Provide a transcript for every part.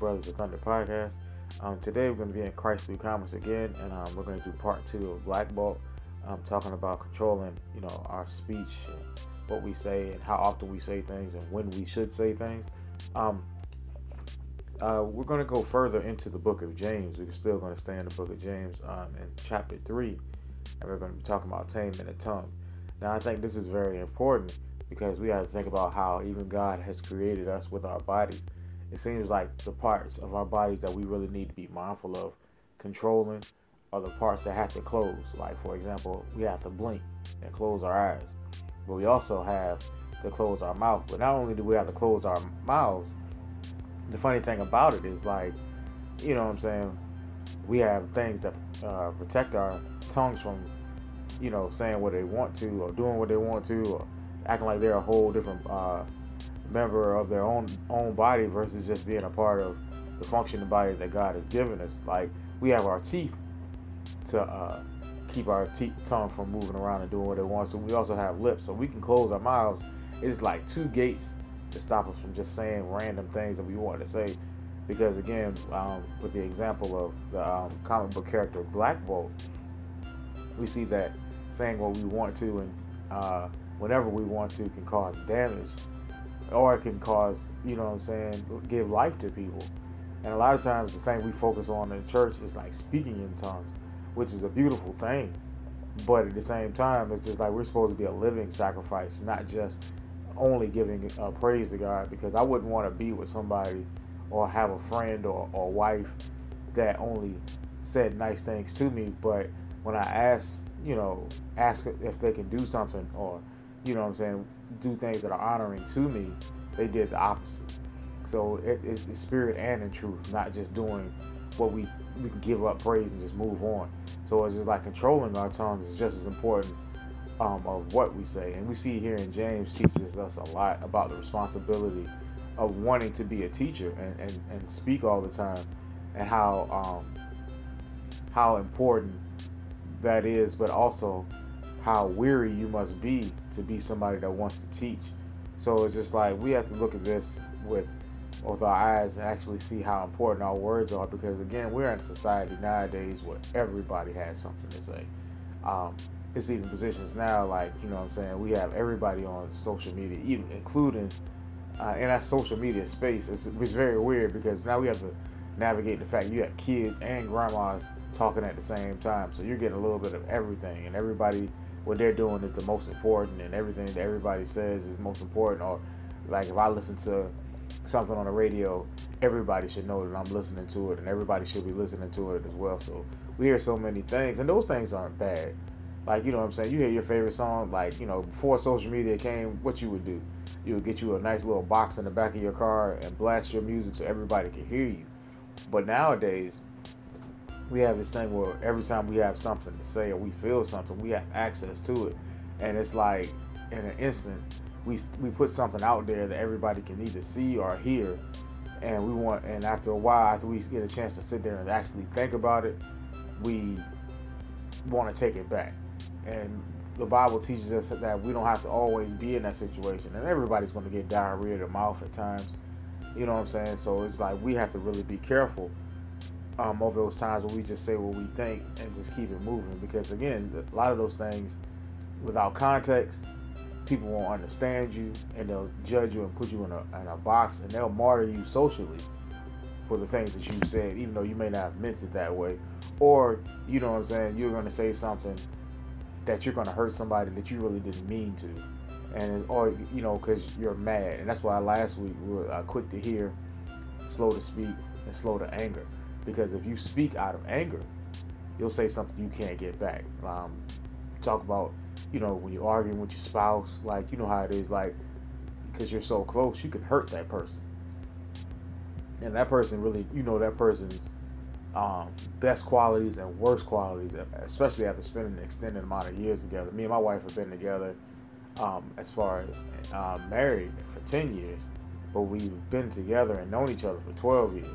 Brothers of Thunder podcast. Um, today we're going to be in Christ through Comics again, and um, we're going to do part two of Black Bolt, um, talking about controlling, you know, our speech, what we say, and how often we say things, and when we should say things. Um, uh, we're going to go further into the book of James. We're still going to stay in the book of James um, in chapter three, and we're going to be talking about taming the tongue. Now, I think this is very important because we have to think about how even God has created us with our bodies. It seems like the parts of our bodies that we really need to be mindful of controlling are the parts that have to close. Like, for example, we have to blink and close our eyes, but we also have to close our mouth. But not only do we have to close our mouths, the funny thing about it is like, you know what I'm saying? We have things that uh, protect our tongues from, you know, saying what they want to or doing what they want to or acting like they're a whole different uh, member of their own own body versus just being a part of the functioning body that God has given us. Like we have our teeth to uh, keep our te- tongue from moving around and doing what it wants. So we also have lips, so we can close our mouths. It's like two gates to stop us from just saying random things that we want to say. Because again, um, with the example of the um, comic book character Black Bolt, we see that saying what we want to and uh, whenever we want to can cause damage or it can cause, you know what I'm saying, give life to people. And a lot of times the thing we focus on in church is like speaking in tongues, which is a beautiful thing. But at the same time, it's just like we're supposed to be a living sacrifice, not just only giving uh, praise to God. Because I wouldn't want to be with somebody or have a friend or, or wife that only said nice things to me, but when I ask, you know, ask if they can do something or you know what I'm saying, do things that are honoring to me, they did the opposite. So it, it's, it's spirit and in truth, not just doing what we we can give up praise and just move on. So it's just like controlling our tongues is just as important um, of what we say. And we see here in James teaches us a lot about the responsibility of wanting to be a teacher and, and, and speak all the time and how um, how important that is, but also how weary you must be to be somebody that wants to teach. So it's just like we have to look at this with with our eyes and actually see how important our words are because again we're in a society nowadays where everybody has something to say. Um, it's even positions now like you know what I'm saying we have everybody on social media, even including uh, in that social media space. It's, it's very weird because now we have to navigate the fact you have kids and grandmas talking at the same time, so you're getting a little bit of everything, and everybody what they're doing is the most important and everything that everybody says is most important or like if I listen to something on the radio, everybody should know that I'm listening to it and everybody should be listening to it as well. So we hear so many things and those things aren't bad. Like, you know what I'm saying? You hear your favorite song, like, you know, before social media came, what you would do? You would get you a nice little box in the back of your car and blast your music so everybody can hear you. But nowadays, we have this thing where every time we have something to say or we feel something, we have access to it, and it's like in an instant we we put something out there that everybody can either see or hear, and we want and after a while, after we get a chance to sit there and actually think about it, we want to take it back, and the Bible teaches us that we don't have to always be in that situation, and everybody's going to get diarrhea of the mouth at times. You know what I'm saying? So it's like we have to really be careful um, over those times where we just say what we think and just keep it moving. Because again, a lot of those things, without context, people won't understand you and they'll judge you and put you in a, in a box and they'll martyr you socially for the things that you said, even though you may not have meant it that way. Or, you know what I'm saying, you're going to say something that you're going to hurt somebody that you really didn't mean to. And, or, you know, because you're mad. And that's why last week we were uh, quick to hear, slow to speak, and slow to anger because if you speak out of anger, you'll say something you can't get back. Um, talk about, you know, when you're arguing with your spouse, like, you know how it is, like, because you're so close, you can hurt that person. And that person really, you know, that person's um, best qualities and worst qualities, especially after spending an extended amount of years together. Me and my wife have been together um, as far as uh, married for 10 years, but we've been together and known each other for 12 years.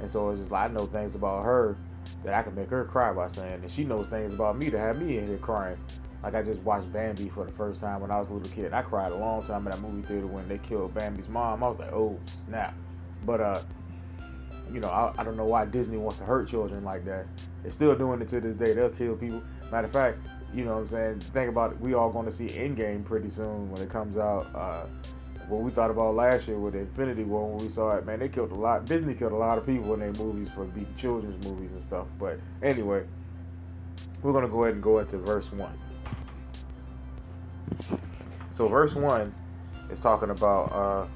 And so it's just like I know things about her that I can make her cry by saying, and she knows things about me to have me in here crying Like I just watched Bambi for the first time when I was a little kid. And I cried a long time in that movie theater when they killed Bambi's mom. I was like, oh snap. But uh, you know, I, I don't know why Disney wants to hurt children like that. They're still doing it to this day. They'll kill people. Matter of fact, you know what I'm saying? Think about it. We all going to see Endgame pretty soon when it comes out. Uh, what we thought about last year with Infinity War when we saw it, man, they killed a lot. Disney killed a lot of people in their movies for big children's movies and stuff. But anyway, we're gonna go ahead and go into verse one. So verse one is talking about uh,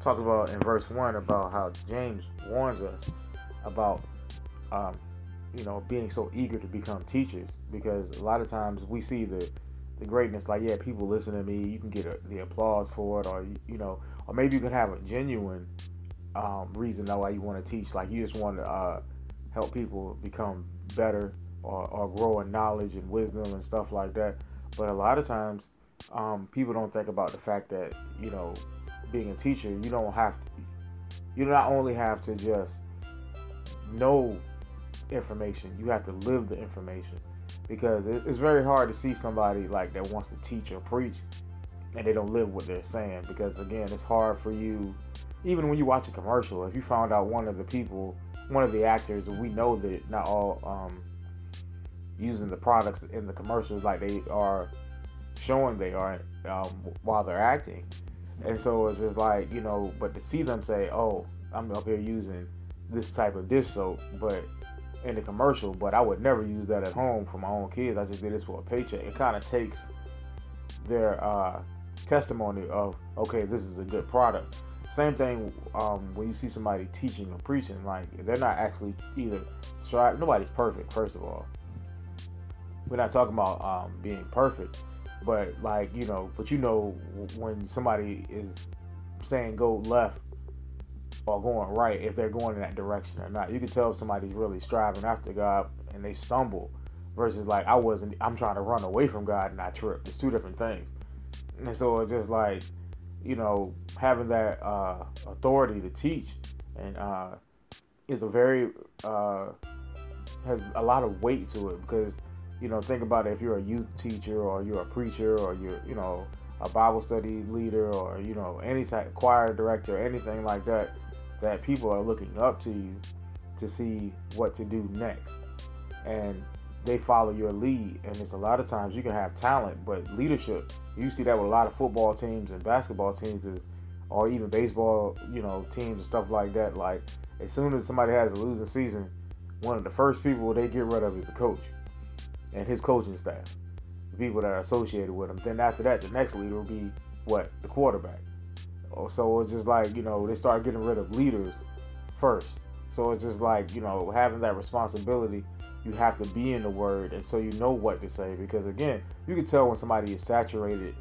talks about in verse one about how James warns us about um, you know being so eager to become teachers because a lot of times we see the the greatness like yeah people listen to me you can get a, the applause for it or you know or maybe you can have a genuine um, reason why you want to teach like you just want to uh, help people become better or, or grow in knowledge and wisdom and stuff like that. But a lot of times um, people don't think about the fact that you know being a teacher you don't have to you not only have to just know information. You have to live the information because it's very hard to see somebody like that wants to teach or preach and they don't live what they're saying because again it's hard for you even when you watch a commercial if you found out one of the people one of the actors we know that not all um, using the products in the commercials like they are showing they are um, while they're acting. And so it's just like you know but to see them say oh i'm up here using this type of dish soap but in the commercial, but I would never use that at home for my own kids. I just did this for a paycheck. It kind of takes their uh, testimony of okay, this is a good product. Same thing um, when you see somebody teaching or preaching, like they're not actually either strive. Nobody's perfect, first of all. We're not talking about um, being perfect, but like you know, but you know when somebody is saying go left are going right if they're going in that direction or not. You can tell if somebody's really striving after God and they stumble versus like I wasn't I'm trying to run away from God and I trip. It's two different things. And so it's just like, you know, having that uh, authority to teach and uh, is a very uh, has a lot of weight to it because you know think about it if you're a youth teacher or you're a preacher or you're you know a Bible study leader or you know any type choir director anything like that that people are looking up to you to see what to do next. And they follow your lead. And it's a lot of times you can have talent, but leadership, you see that with a lot of football teams and basketball teams or even baseball, you know, teams and stuff like that. Like as soon as somebody has a losing season, one of the first people they get rid of is the coach and his coaching staff, the people that are associated with him. Then after that, the next leader will be what? The quarterback. Oh, so it's just like you know they start getting rid of leaders first. So it's just like you know having that responsibility. You have to be in the word, and so you know what to say. Because again, you can tell when somebody is saturated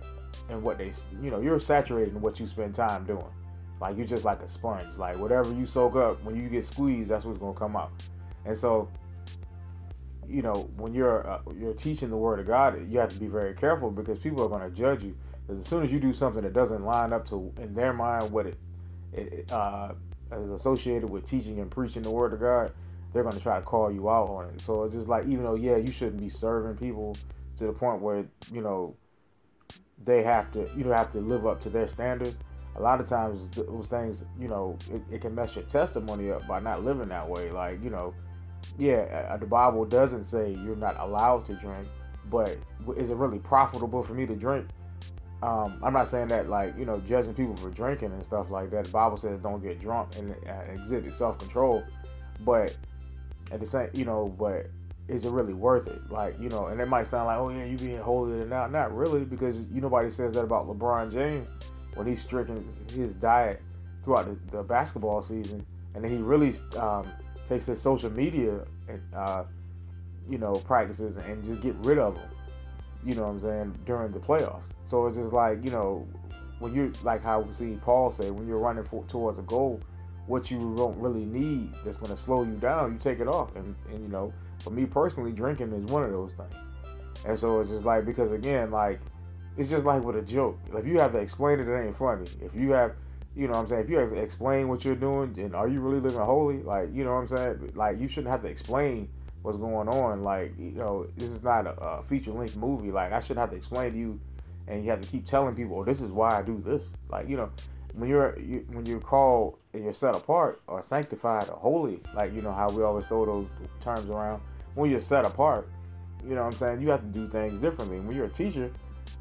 in what they, you know, you're saturated in what you spend time doing. Like you're just like a sponge. Like whatever you soak up, when you get squeezed, that's what's gonna come out. And so, you know, when you're uh, you're teaching the word of God, you have to be very careful because people are gonna judge you because as soon as you do something that doesn't line up to, in their mind, what it, it uh, is associated with teaching and preaching the word of God, they're going to try to call you out on it. So it's just like, even though, yeah, you shouldn't be serving people to the point where, you know, they have to, you know, have to live up to their standards. A lot of times those things, you know, it, it can mess your testimony up by not living that way. Like, you know, yeah, uh, the Bible doesn't say you're not allowed to drink, but is it really profitable for me to drink? Um, I'm not saying that like you know judging people for drinking and stuff like that. The Bible says don't get drunk and uh, exhibit self control, but at the same you know, but is it really worth it? Like you know, and it might sound like oh yeah, you being holier than now. Not really because you nobody says that about LeBron James when he's stricken his diet throughout the, the basketball season, and then he really um, takes his social media and uh, you know practices and just get rid of them you know what I'm saying, during the playoffs. So it's just like, you know, when you're like how we see Paul say, when you're running for, towards a goal, what you don't really need that's going to slow you down, you take it off. And, and, you know, for me personally, drinking is one of those things. And so it's just like, because again, like, it's just like with a joke. If you have to explain it, it ain't funny. If you have, you know what I'm saying? If you explain what you're doing and are you really living holy, like, you know what I'm saying? Like, you shouldn't have to explain what's going on. Like, you know, this is not a, a feature length movie. Like, I shouldn't have to explain to you and you have to keep telling people, oh, this is why I do this. Like, you know, when you're you, when you're called and you're set apart or sanctified or holy, like you know how we always throw those terms around. When you're set apart, you know what I'm saying, you have to do things differently. When you're a teacher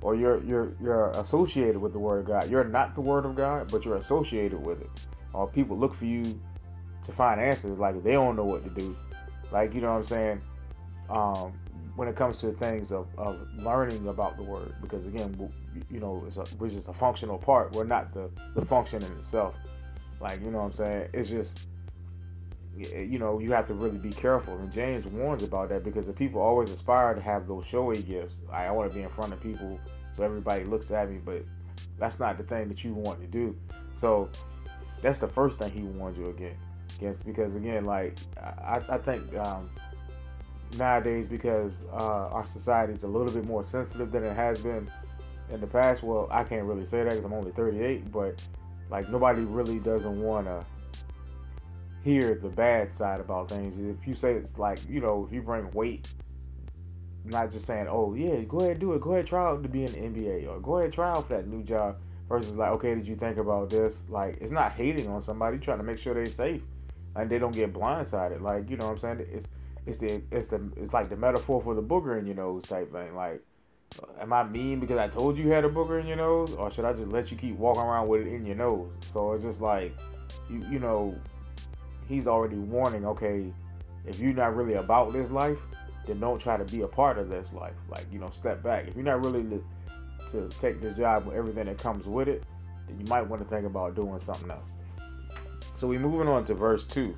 or you're you're you're associated with the word of God, you're not the word of God, but you're associated with it. Or people look for you to find answers like they don't know what to do. Like, you know what I'm saying? Um, when it comes to things of, of learning about the word because again you know it's a, we're just a functional part we're not the the function in itself like you know what i'm saying it's just you know you have to really be careful. And james warns about that because the people always aspire to have those showy gifts. I want to be in front of people so everybody looks at me but that's not the thing that you want to do. So that's the first thing he warns you against because again like i, I think um, nowadays because uh, our society is a little bit more sensitive than it has been in the past. Well, I can't really say that because I'm only 38, but like nobody really doesn't want to hear the bad side about things. If you say it's like, you know, if you bring weight, not just saying, oh, yeah, go ahead, do it. Go ahead, try out to be in the NBA or go ahead, try out for that new job versus like, okay, did you think about this? Like, it's not hating on somebody, trying to make sure they're safe and they don't get blindsided. Like, you know what I'm saying? It's it's the it's the it's like the metaphor for the booger in your nose type thing. Like, am I mean because I told you you had a booger in your nose, or should I just let you keep walking around with it in your nose? So it's just like, you you know, he's already warning. Okay, if you're not really about this life, then don't try to be a part of this life. Like, you know, step back. If you're not really to, to take this job with everything that comes with it, then you might want to think about doing something else. So we moving on to verse two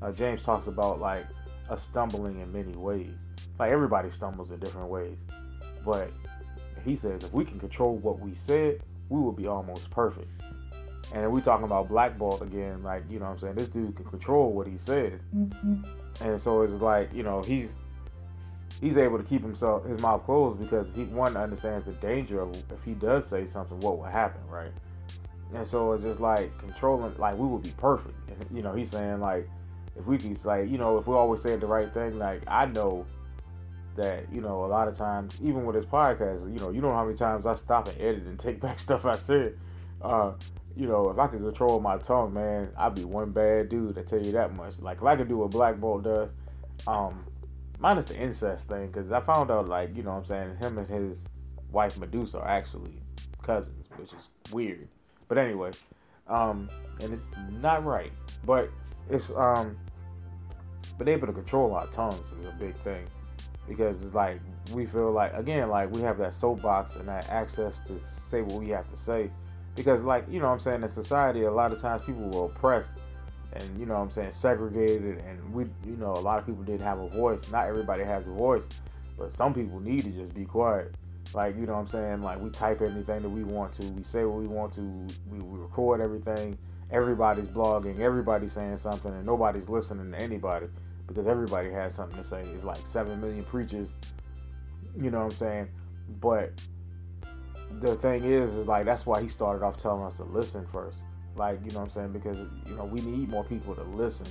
uh, James talks about like a stumbling in many ways. Like everybody stumbles in different ways, but he says if we can control what we said, we will be almost perfect. And we talking about Black Bolt again, like you know, what I'm saying this dude can control what he says, mm-hmm. and so it's like you know he's he's able to keep himself his mouth closed because he one understands the danger of if he does say something, what will happen, right? And so it's just like controlling, like we would be perfect. And you know, he's saying like if we can like you know if we always say the right thing like i know that you know a lot of times even with this podcast you know you don't know how many times i stop and edit and take back stuff i said uh you know if i could control my tongue man i'd be one bad dude i tell you that much. Like if i could do what black bolt does um minus the incest thing because i found out like you know what i'm saying him and his wife medusa are actually cousins which is weird. But anyway um and it's not right. But it's um but able to control our tongues is a big thing. Because it's like we feel like again like we have that soapbox and that access to say what we have to say because like you know what i'm saying in society a lot of times people were oppressed and you know what i'm saying segregated and we you know a lot of people didn't have a voice. Not everybody has a voice but some people need to just be quiet. Like you know what i'm saying like we type anything that we want to. We say what we want to. We, we record everything. Everybody's blogging. Everybody's saying something and nobody's listening to anybody because everybody has something to say. It's like seven million preachers, you know what I'm saying? But the thing is, is like that's why he started off telling us to listen first. Like, you know what I'm saying? Because you know, we need more people to listen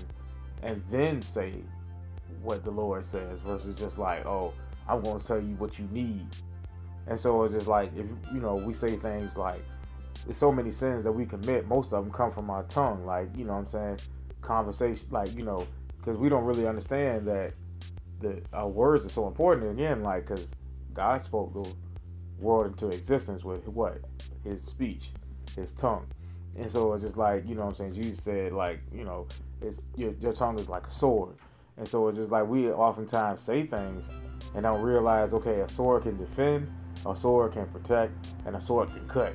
and then say what the Lord says versus just like, oh, I'm gonna tell you what you need. And so it's just like if you know, we say things like there's so many sins that we commit, most of them come from our tongue. Like, you know what I'm saying? Conversation like, you know, because we don't really understand that the our words are so important. again, like because God spoke the world into existence with what His speech, His tongue, and so it's just like you know what I'm saying. Jesus said like you know it's your your tongue is like a sword, and so it's just like we oftentimes say things and don't realize okay a sword can defend, a sword can protect, and a sword can cut.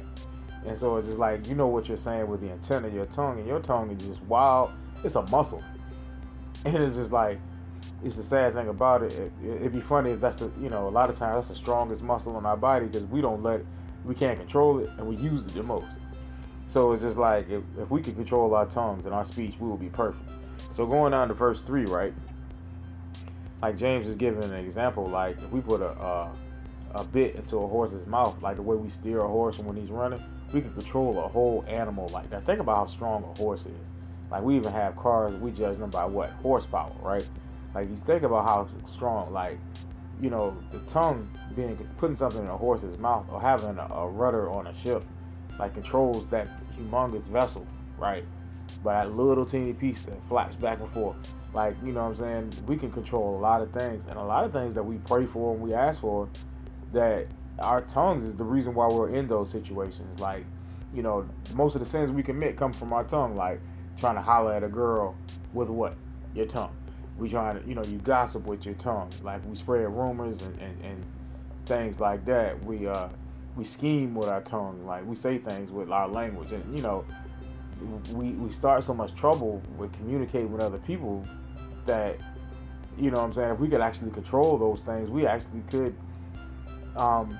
And so it's just like you know what you're saying with the intent of your tongue, and your tongue is just wild. It's a muscle. and it's just like it's the sad thing about it. it. It'd be funny if that's the you know a lot of times that's the strongest muscle in our body because we don't let it, we can't control it and we use it the most. So it's just like if, if we could control our tongues and our speech, we would be perfect. So going on to verse three, right? Like James is giving an example. Like if we put a a, a bit into a horse's mouth, like the way we steer a horse when he's running, we can control a whole animal like that. Think about how strong a horse is. Like we even have cars, we judge them by what horsepower, right? Like you think about how strong, like you know, the tongue being putting something in a horse's mouth or having a, a rudder on a ship, like controls that humongous vessel, right? But that little teeny piece that flaps back and forth. Like, you know what I'm saying? We can control a lot of things. And a lot of things that we pray for and we ask for that our tongues is the reason why we're in those situations. Like, you know, most of the sins we commit come from our tongue, like trying to holler at a girl with what? Your tongue. We trying to, you know, you gossip with your tongue. Like we spread rumors and, and, and things like that. We uh we scheme with our tongue. Like we say things with our language. And you know, we we start so much trouble with communicating with other people that you know what I'm saying if we could actually control those things we actually could um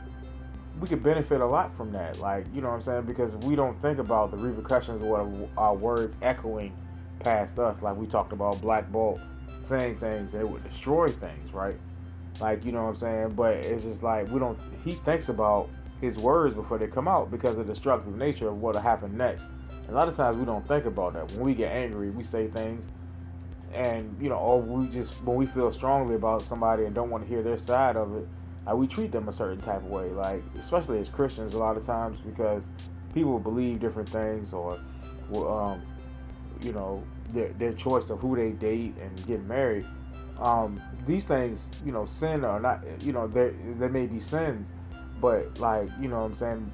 we could benefit a lot from that like you know what I'm saying because we don't think about the repercussions of what our words echoing past us like we talked about Black Bolt saying things. That would destroy things right? Like you know what I'm saying? But it's just like we don't he thinks about his words before they come out because of the destructive nature of what'll happen next. A lot of times we don't think about that. When we get angry we say things and you know, or we just when we feel strongly about somebody and don't want to hear their side of it, like we treat them a certain type of way. Like especially as Christians, a lot of times because people believe different things or, um, you know, their their choice of who they date and get married. Um, these things, you know, sin or not, you know, there may be sins, but like you know, what I'm saying,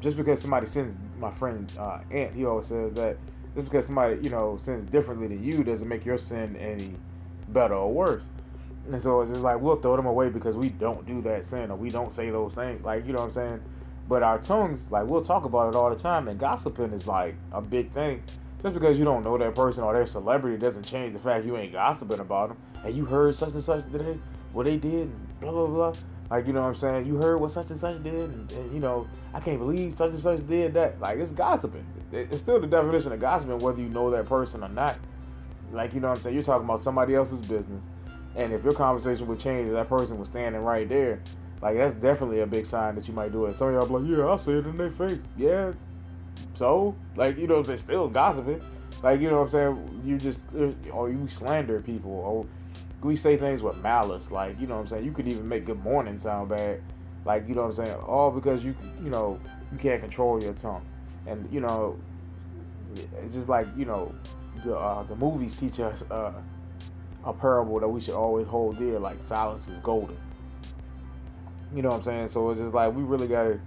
just because somebody sins, my friend uh, he always says that just because somebody you know sins differently than you doesn't make your sin any better or worse. And so it's just like we'll throw them away because we don't do that sin or we don't say those things. Like you know what I'm saying. But our tongues, like we'll talk about it all the time, and gossiping is like a big thing. Just because you don't know that person or their celebrity doesn't change the fact you ain't gossiping about them. And you heard such and such today, what they did, and blah blah blah. Like you know what I'm saying? You heard what such and such did, and, and you know I can't believe such and such did that. Like it's gossiping. It's still the definition of gossiping, whether you know that person or not. Like you know what I'm saying? You're talking about somebody else's business, and if your conversation would change, that person was standing right there. Like that's definitely a big sign that you might do it. Some of y'all be like, yeah, I'll say it in their face. Yeah. So, like, you know saying? Still gossiping. Like, you know what I'm saying? You just, or you slander people, or we say things with malice. Like, you know what I'm saying? You could even make good morning sound bad. Like, you know what I'm saying? All because you, you know, you can't control your tongue. And, you know, it's just like, you know, the, uh, the movies teach us uh, a parable that we should always hold dear, like silence is golden. You know what I'm saying? So it's just like, we really got to,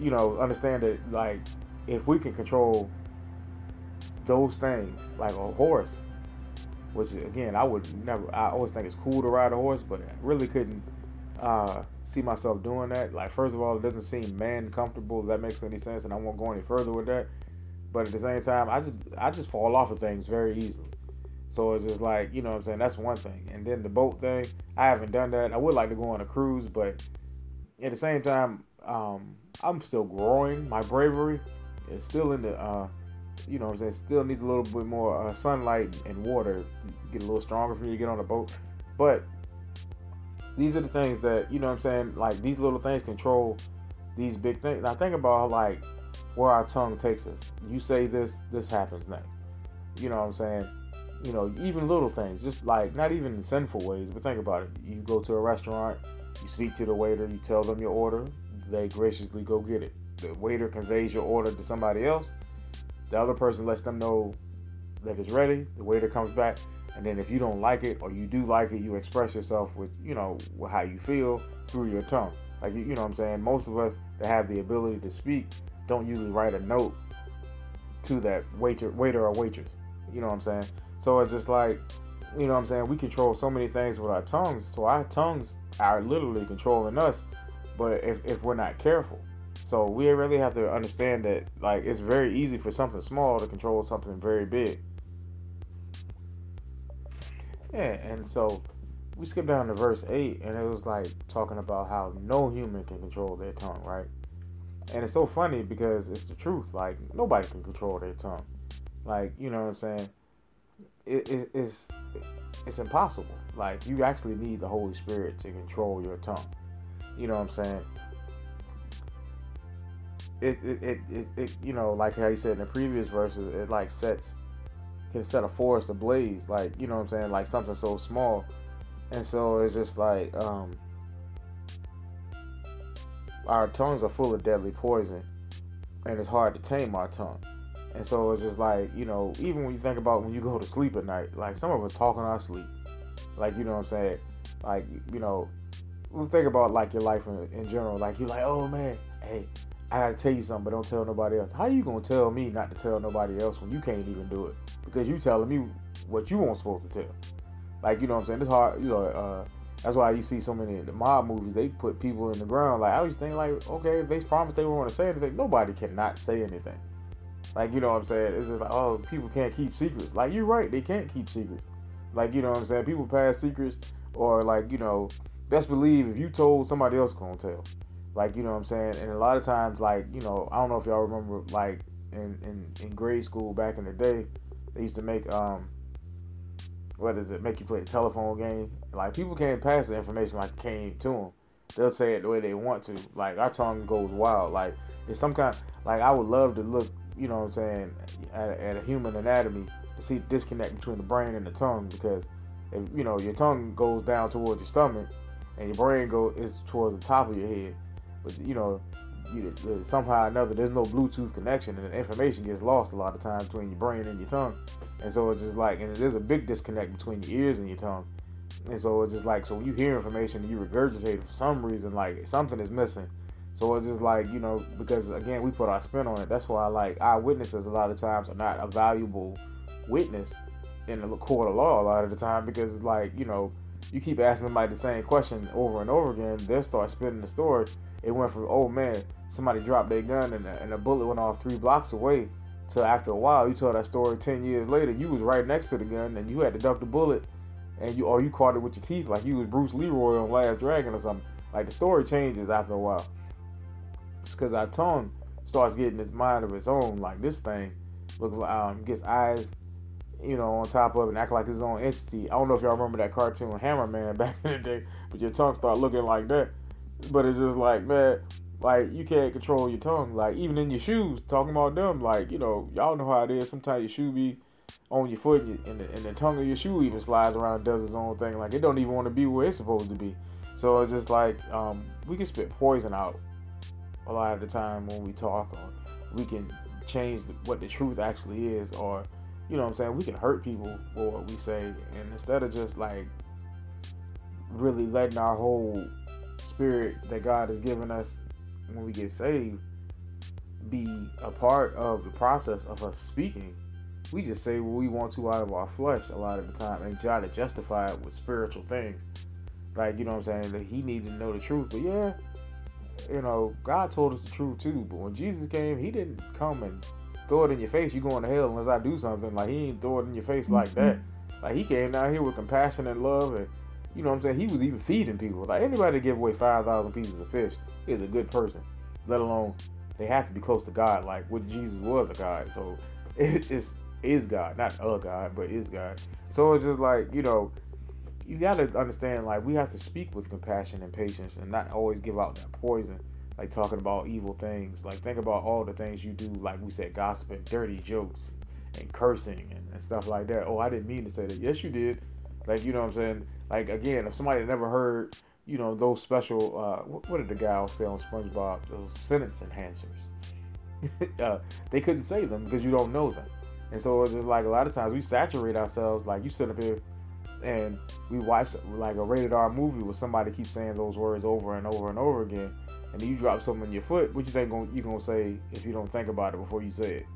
you know, understand that, like, if we can control those things, like a horse, which again I would never. I always think it's cool to ride a horse, but I really couldn't uh, see myself doing that. Like first of all, it doesn't seem man comfortable. That makes any sense, and I won't go any further with that. But at the same time, I just I just fall off of things very easily. So it's just like you know what I'm saying. That's one thing. And then the boat thing, I haven't done that. I would like to go on a cruise, but at the same time, um, I'm still growing. My bravery is still in the uh, you know saying, still needs a little bit more uh, sunlight and water, get a little stronger for you to get on the boat. But these are the things that, you know what I'm saying, like these little things control these big things. Now think about like where our tongue takes us. You say this, this happens next. You know what I'm saying? You know, even little things, just like not even in sinful ways, but think about it. You go to a restaurant, you speak to the waiter, you tell them your order, they graciously go get it. The waiter conveys your order to somebody else the other person lets them know that it's ready. The waiter comes back, and then if you don't like it or you do like it, you express yourself with you know how you feel through your tongue. Like you know what I'm saying. Most of us that have the ability to speak don't usually write a note to that waiter, waiter or waitress. You know what I'm saying. So it's just like you know what I'm saying. We control so many things with our tongues. So our tongues are literally controlling us. But if, if we're not careful, so we really have to understand that like it's very easy for something small to control something very big. Yeah, and so we skip down to verse 8 and it was like talking about how no human can control their tongue, right? And it's so funny because it's the truth. Like nobody can control their tongue. Like, you know what I'm saying? It, it, it's it's impossible. Like you actually need the Holy Spirit to control your tongue. You know what I'm saying? It it, it, it, you know like how you said in the previous verses, it like sets can set a forest ablaze, like you know what I'm saying, like something so small, and so it's just like um, our tongues are full of deadly poison, and it's hard to tame our tongue. And so it's just like, you know, even when you think about when you go to sleep at night, like some of us talk in our sleep. Like, you know what I'm saying? Like, you know, think about like your life in, in general. Like you're like, oh man, hey, I gotta tell you something, but don't tell nobody else. How you gonna tell me not to tell nobody else when you can't even do it? Because you telling me what you weren't supposed to tell. Like, you know what I'm saying? It's hard, you know, uh, that's why you see so many the mob movies, they put people in the ground. Like I was thinking like, okay, if they promised they were gonna say anything, nobody cannot say anything. Like, you know what I'm saying? It's just like, oh, people can't keep secrets. Like you're right, they can't keep secrets. Like, you know what I'm saying? People pass secrets or like, you know, best believe if you told somebody else gonna tell. Like, you know what I'm saying? And a lot of times, like, you know, I don't know if y'all remember, like, in, in, in grade school back in the day, they used to make, um, what is it, make you play the telephone game. Like, people can't pass the information like it came to them. They'll say it the way they want to. Like, our tongue goes wild. Like, it's some kind, like, I would love to look, you know what I'm saying, at, at a human anatomy to see the disconnect between the brain and the tongue because, if, you know, your tongue goes down towards your stomach and your brain go is towards the top of your head but you know, you, somehow or another, there's no Bluetooth connection, and the information gets lost a lot of times between your brain and your tongue. And so it's just like, and there's a big disconnect between your ears and your tongue. And so it's just like, so when you hear information and you regurgitate it for some reason, like something is missing. So it's just like, you know, because again, we put our spin on it. That's why, like, eyewitnesses a lot of times are not a valuable witness in the court of law a lot of the time because, like, you know, you keep asking somebody the same question over and over again, they'll start spinning the story it went from oh man, somebody dropped their gun and a, and a bullet went off three blocks away. To after a while, you tell that story ten years later. You was right next to the gun and you had to duck the bullet, and you or you caught it with your teeth like you was Bruce Leroy on Last Dragon or something. Like the story changes after a while. It's because our tongue starts getting this mind of its own. Like this thing looks like um, gets eyes, you know, on top of it and act like its own entity. I don't know if y'all remember that cartoon Hammer Man back in the day, but your tongue start looking like that. But it's just like, man, like you can't control your tongue. Like even in your shoes, talking about them, like you know, y'all know how it is. Sometimes your shoe be on your foot, and, and, the, and the tongue of your shoe even slides around, does its own thing. Like it don't even want to be where it's supposed to be. So it's just like um, we can spit poison out a lot of the time when we talk, or we can change the, what the truth actually is, or you know what I'm saying. We can hurt people for what we say, and instead of just like really letting our whole spirit that God has given us when we get saved be a part of the process of us speaking. We just say what we want to out of our flesh a lot of the time and try to justify it with spiritual things. Like, you know what I'm saying? That he needed to know the truth. But yeah, you know, God told us the truth too. But when Jesus came, he didn't come and throw it in your face. You're going to hell unless I do something. Like he ain't throw it in your face like mm-hmm. that. Like he came down here with compassion and love and you know what I'm saying? He was even feeding people. Like anybody that give away 5,000 pieces of fish is a good person, let alone they have to be close to God, like what Jesus was a God. So it is is God, not a God, but is God. So it's just like, you know, you got to understand, like, we have to speak with compassion and patience and not always give out that poison, like talking about evil things. Like, think about all the things you do, like we said, gossiping, dirty jokes, and cursing and, and stuff like that. Oh, I didn't mean to say that. Yes, you did. Like, you know what I'm saying? Like again, if somebody never heard, you know, those special, uh, what, what, did the guy say on SpongeBob? Those sentence enhancers. uh, they couldn't say them because you don't know them, and so it's just like a lot of times we saturate ourselves. Like you sit up here and we watch like a rated R movie where somebody keeps saying those words over and over and over again, and you drop something in your foot. What you think you gonna say if you don't think about it before you say it?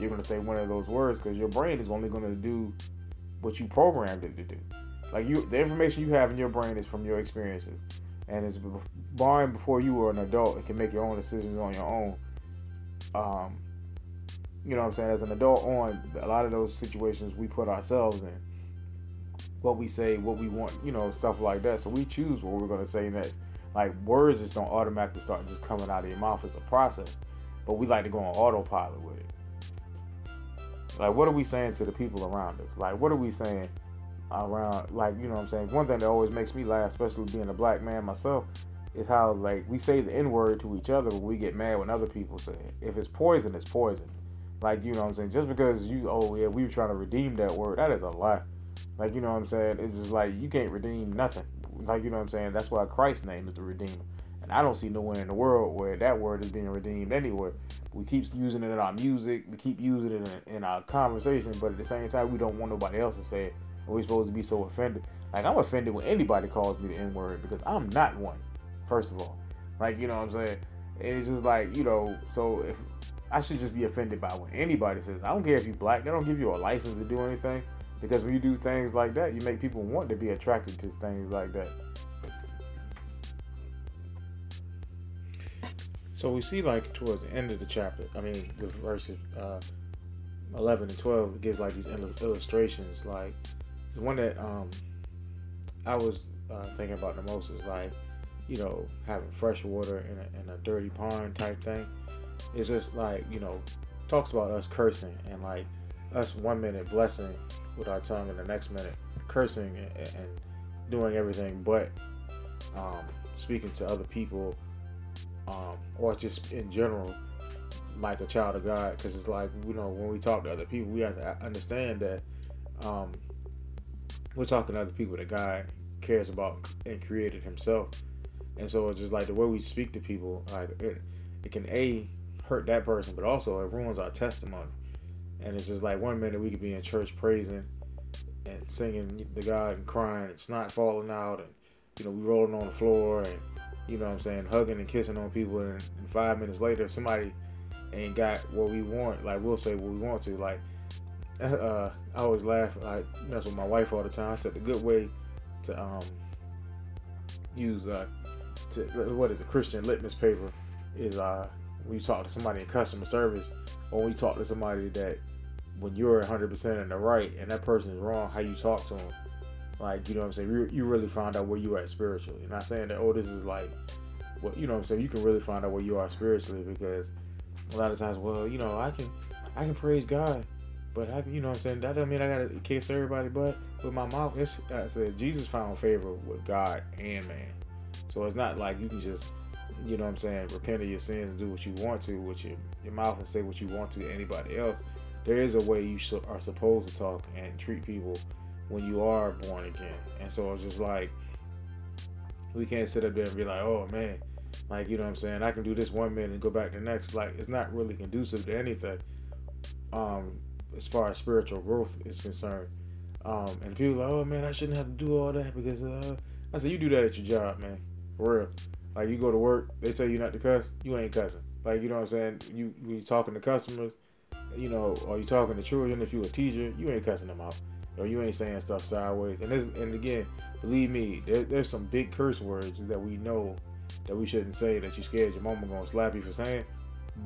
You're gonna say one of those words because your brain is only gonna do what you programmed it to do. Like you, the information you have in your brain is from your experiences, and it's barring before you were an adult and can make your own decisions on your own. Um, you know what I'm saying? As an adult, on a lot of those situations we put ourselves in. What we say, what we want, you know, stuff like that. So we choose what we're gonna say next. Like words just don't automatically start just coming out of your mouth. It's a process, but we like to go on autopilot with it. Like, what are we saying to the people around us? Like, what are we saying? Around like you know what I'm saying one thing that always makes me laugh especially being a black man myself is how like we say the N word to each other, but we get mad when other people say it. If it's poison, it's poison. Like you know what I'm saying. Just because you oh yeah we were trying to redeem that word, that is a lie. Like you know what I'm saying. It's just like you can't redeem nothing. Like you know what I'm saying. That's why Christ's name is the Redeemer. And I don't see nowhere in the world where that word is being redeemed anywhere. We keep using it in our music, we keep using it in, in our conversation, but at the same time, we don't want nobody else to say it. We're supposed to be so offended. Like I'm offended when anybody calls me the N word because I'm not one. First of all, like you know what I'm saying. And it's just like you know. So if I should just be offended by when anybody says, I don't care if you black. They don't give you a license to do anything because when you do things like that, you make people want to be attracted to things like that. So we see like towards the end of the chapter, I mean the verses uh, 11 and 12 gives like these illustrations. Like the one that um, I was uh, thinking about the most is like, you know, having fresh water in a, in a dirty pond type thing. It's just like, you know, talks about us cursing and like us one minute blessing with our tongue and the next minute cursing and, and doing everything but um, speaking to other people um, or just in general, like a child of God, because it's like you know when we talk to other people, we have to understand that um, we're talking to other people that God cares about and created Himself, and so it's just like the way we speak to people, like it, it can a hurt that person, but also it ruins our testimony. And it's just like one minute we could be in church praising and singing the God and crying and snot falling out and you know we rolling on the floor and you know what I'm saying, hugging and kissing on people, and, and five minutes later, somebody ain't got what we want. Like we'll say what we want to. Like uh, I always laugh. I mess with my wife all the time. I said the good way to um, use uh, to what is a Christian litmus paper is uh, when you talk to somebody in customer service, or when you talk to somebody that when you're 100% in the right and that person is wrong, how you talk to them like, you know what I'm saying? You, you really find out where you are spiritually. Not saying that, oh, this is like, well, you know what I'm saying? You can really find out where you are spiritually because a lot of times, well, you know, I can, I can praise God, but I, you know what I'm saying? That doesn't mean I gotta kiss everybody, but with my mouth, it's, I said Jesus found favor with God and man. So it's not like you can just, you know what I'm saying, repent of your sins and do what you want to with your, your mouth and say what you want to anybody else. There is a way you are supposed to talk and treat people when you are born again. And so it's just like we can't sit up there and be like, oh man, like you know what I'm saying, I can do this one minute and go back the next. Like it's not really conducive to anything. Um, as far as spiritual growth is concerned. Um, and people like, oh man, I shouldn't have to do all that because uh, I said you do that at your job, man. For real. Like you go to work, they tell you not to cuss, you ain't cussing. Like you know what I'm saying? You you talking to customers, you know, or you talking to children. If you a teacher, you ain't cussing them out or you ain't saying stuff sideways. And this, and again, believe me, there, there's some big curse words that we know that we shouldn't say that you scared your mama gonna slap you for saying.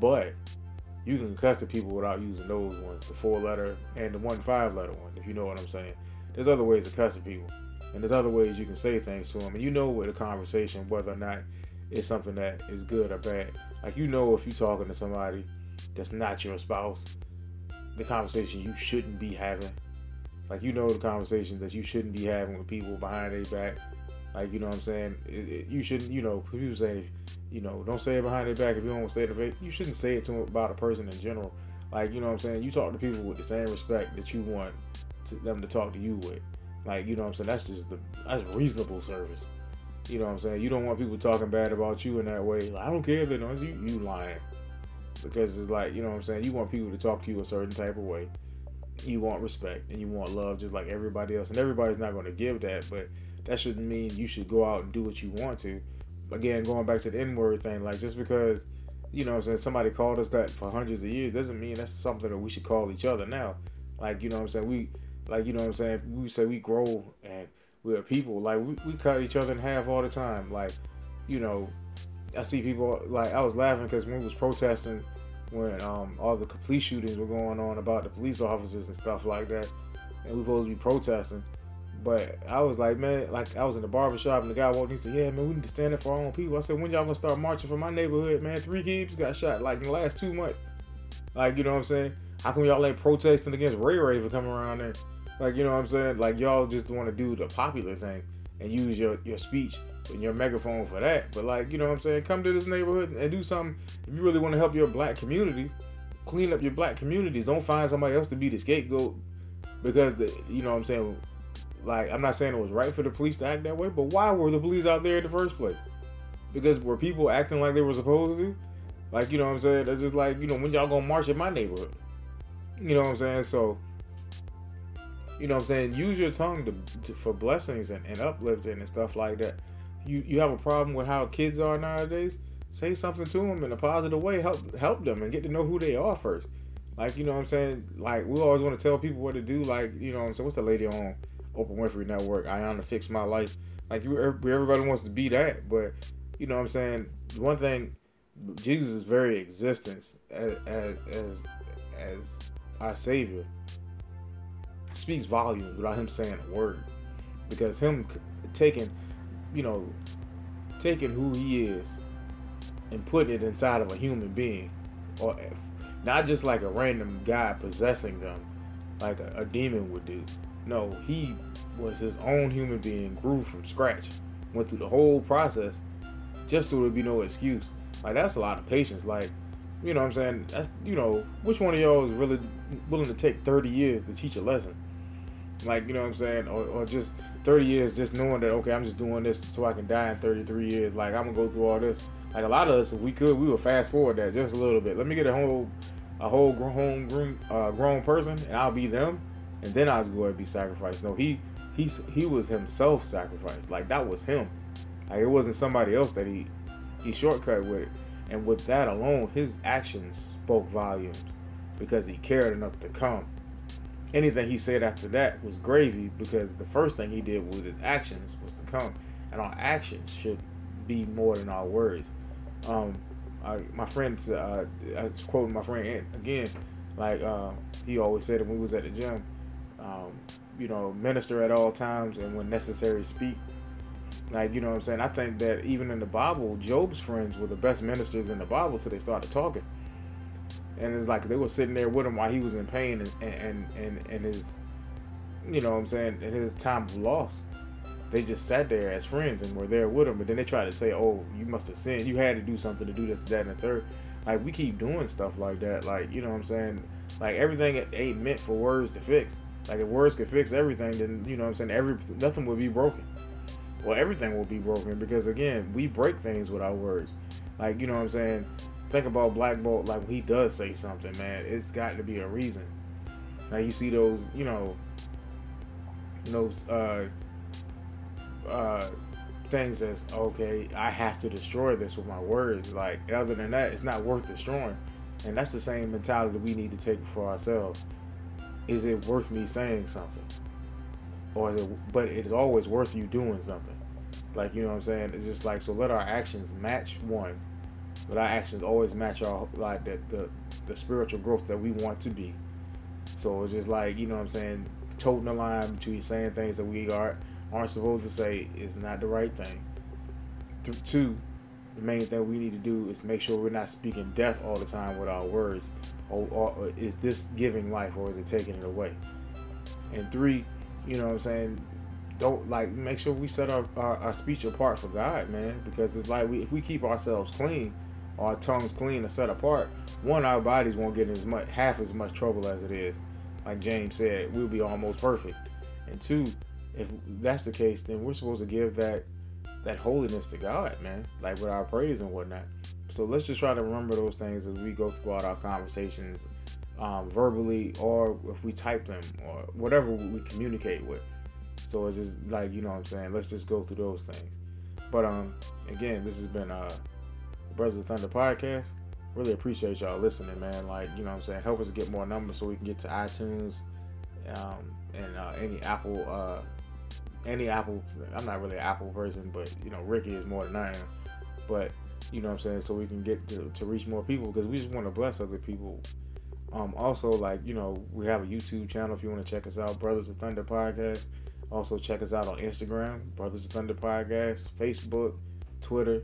But you can cuss at people without using those ones, the four letter and the one five letter one, if you know what I'm saying. There's other ways to cuss at people, and there's other ways you can say things to them, and you know with a conversation whether or not it's something that is good or bad. Like you know if you're talking to somebody that's not your spouse, the conversation you shouldn't be having like you know the conversations that you shouldn't be having with people behind their back. Like you know what I'm saying. It, it, you shouldn't. You know people say, you know, don't say it behind their back if you don't want to say it. You shouldn't say it to about a person in general. Like you know what I'm saying. You talk to people with the same respect that you want to, them to talk to you with. Like you know what I'm saying. That's just the that's reasonable service. You know what I'm saying. You don't want people talking bad about you in that way. Like, I don't care if they know you. You lying because it's like you know what I'm saying. You want people to talk to you a certain type of way you want respect and you want love just like everybody else. And everybody's not going to give that, but that shouldn't mean you should go out and do what you want to. Again, going back to the N word thing, like just because, you know, saying somebody called us that for hundreds of years doesn't mean that's something that we should call each other now. Like, you know I'm saying? We, like, you know I'm saying? We say we grow and we're people. Like, we, we cut each other in half all the time. Like, you know, I see people, like, I was laughing because when we was protesting when um, all the police shootings were going on about the police officers and stuff like that, and we supposed to be protesting. But I was like, man, like I was in the barbershop and the guy walked in and said, yeah, man, we need to stand up for our own people. I said, when y'all gonna start marching for my neighborhood, man? Three kids got shot like in the last two months. Like, you know what I'm saying? How come y'all ain't protesting against Ray Ray for coming around there? Like, you know what I'm saying? Like, y'all just want to do the popular thing. and use your, your speech and your megaphone for that. But like, you know what I'm saying? Come to this neighborhood and do something. If you really want to help your black community, clean up your black communities. Don't find somebody else to be the scapegoat because the, you know what I'm saying. Like, I'm not saying it was right for the police to act that way, but why were the police out there in the first place? Because were people acting like they were supposed to? Like, you know what I'm saying? That's just like, you know, when y'all gonna march in my neighborhood. You know what I'm saying? So, you know what I'm saying? Use your tongue to, to for blessings and, and uplifting and stuff like that. You you have a problem with how kids are nowadays? Say something to them in a positive way. Help help them and get to know who they are first. Like you know what I'm saying? Like we always want to tell people what to do. Like you know what I'm saying? What's the lady on Oprah Winfrey Network? To fix my life. Like you, everybody wants to be that, but you know what I'm saying? One thing, Jesus' is very existence as as as, as our Savior speaks volumes without him saying a word. Because him taking, you know, taking who he is and putting it inside of a human being, or not just like a random guy possessing them, like a, a demon would do. No, he was his own human being, grew from scratch, went through the whole process, just so there'd be no excuse. Like that's a lot of patience. Like, you know what I'm saying? That's you know, which one of y'all is really willing to take 30 years to teach a lesson? Like, you know what I'm saying? Or, or just 30 years just knowing that, okay, I'm just doing this so I can die in 33 years. Like, I'm to go through all this. Like, a lot of us, if we could, we would fast forward that just a little bit. Let me get a whole, a whole grown, grown, uh, grown person, and I'll be them. And then I'll go and be sacrificed. No, he, he, he was himself sacrificed. Like, that was him. Like, it wasn't somebody else that he, he shortcut with it. And with that alone, his actions spoke volumes because he cared enough to come anything he said after that was gravy because the first thing he did with his actions was to come, and our actions should be more than our words. Um, I, my friend, uh, I was quoting my friend again, like uh, he always said when we was at the gym. Um, you know, minister at all times and when necessary speak. Like, you know what I'm saying? I think that even in the Bible, Job's friends were the best ministers in the Bible till they started talking. And it's like they were sitting there with him while he was in pain and and and, and his you know what I'm saying in his time of loss they just sat there as friends and were there with him but then they tried to say oh you must have sinned. You had to do something to do this that and the third. Like we keep doing stuff like that. Like you know what I'm saying? Like everything ain't meant for words to fix like if words could fix everything then you know what I'm saying every nothing would be broken well everything will be broken because again we break things with our words like you know what I'm saying think about Black Bolt, like he does say something, man, it's got to be a reason. Now you see those, you know, those uh, uh, things as okay, I have to destroy this with my words. Like other than that, it's not worth destroying. And that's the same mentality we need to take for ourselves. Is it worth me saying something? Or is it, but it is always worth you doing something. Like, you know what I'm saying? It's just like, so let our actions match one but our actions always match our like the, the the spiritual growth that we want to be. So it's just like you know what I'm saying, toting the line between saying things that we are aren't supposed to say is not the right thing. Two, the main thing we need to do is make sure we're not speaking death all the time with our words. Or, or, or is this giving life or is it taking it away? And three, you know what I'm saying, don't like make sure we set our, our, our, speech apart for God, man. Because it's like we if we keep ourselves clean, our tongues clean and set apart, one, our bodies won't get as much half as much trouble as it is. Like James said, we'll be almost perfect. And two, if that's the case, then we're supposed to give that that holiness to God, man, like with our praise and whatnot. So let's just try to remember those things as we go throughout our conversations, um, verbally or if we type them or whatever we communicate with. So it's just like you know what I'm saying. Let's just go through those things. But um, again, this has been uh Brothers of Thunder podcast. Really appreciate y'all listening, man. Like, you know what I'm saying? Help us get more numbers so we can get to iTunes um, and uh, any Apple, uh, any Apple. I'm not really an Apple person, but, you know, Ricky is more than I am. But, you know what I'm saying? So we can get to, to reach more people because we just want to bless other people. Um, also, like, you know, we have a YouTube channel if you want to check us out, Brothers of Thunder podcast. Also, check us out on Instagram, Brothers of Thunder podcast, Facebook, Twitter.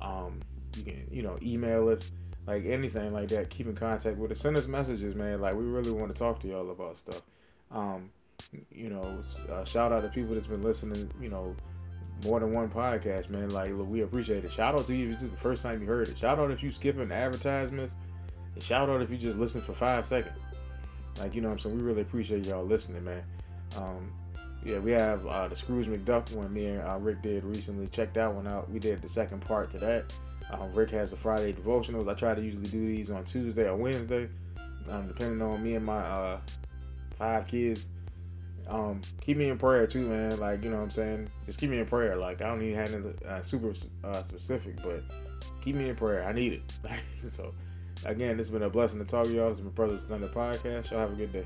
Um, you can, you know, email us, like anything like that. Keep in contact with us. Send us messages, man. Like we really want to talk to y'all about stuff. Um, you know, uh, shout out to people that's been listening. You know, more than one podcast, man. Like, look, we appreciate it. Shout out to you if this is the first time you heard it. Shout out if you skipping advertisements. And shout out if you just listen for five seconds. Like, you know what I'm saying? We really appreciate y'all listening, man. Um, yeah, we have uh, the Scrooge McDuck one me and uh, Rick did recently. Check that one out. We did the second part to that. Um, Rick has the Friday devotionals. I try to usually do these on Tuesday or Wednesday, um, depending on me and my uh, five kids. Um, keep me in prayer too, man. Like you know what I'm saying. Just keep me in prayer. Like I don't have anything uh, super uh, specific, but keep me in prayer. I need it. so again, it's been a blessing to talk to y'all. Is my Brothers Thunder podcast. Y'all have a good day.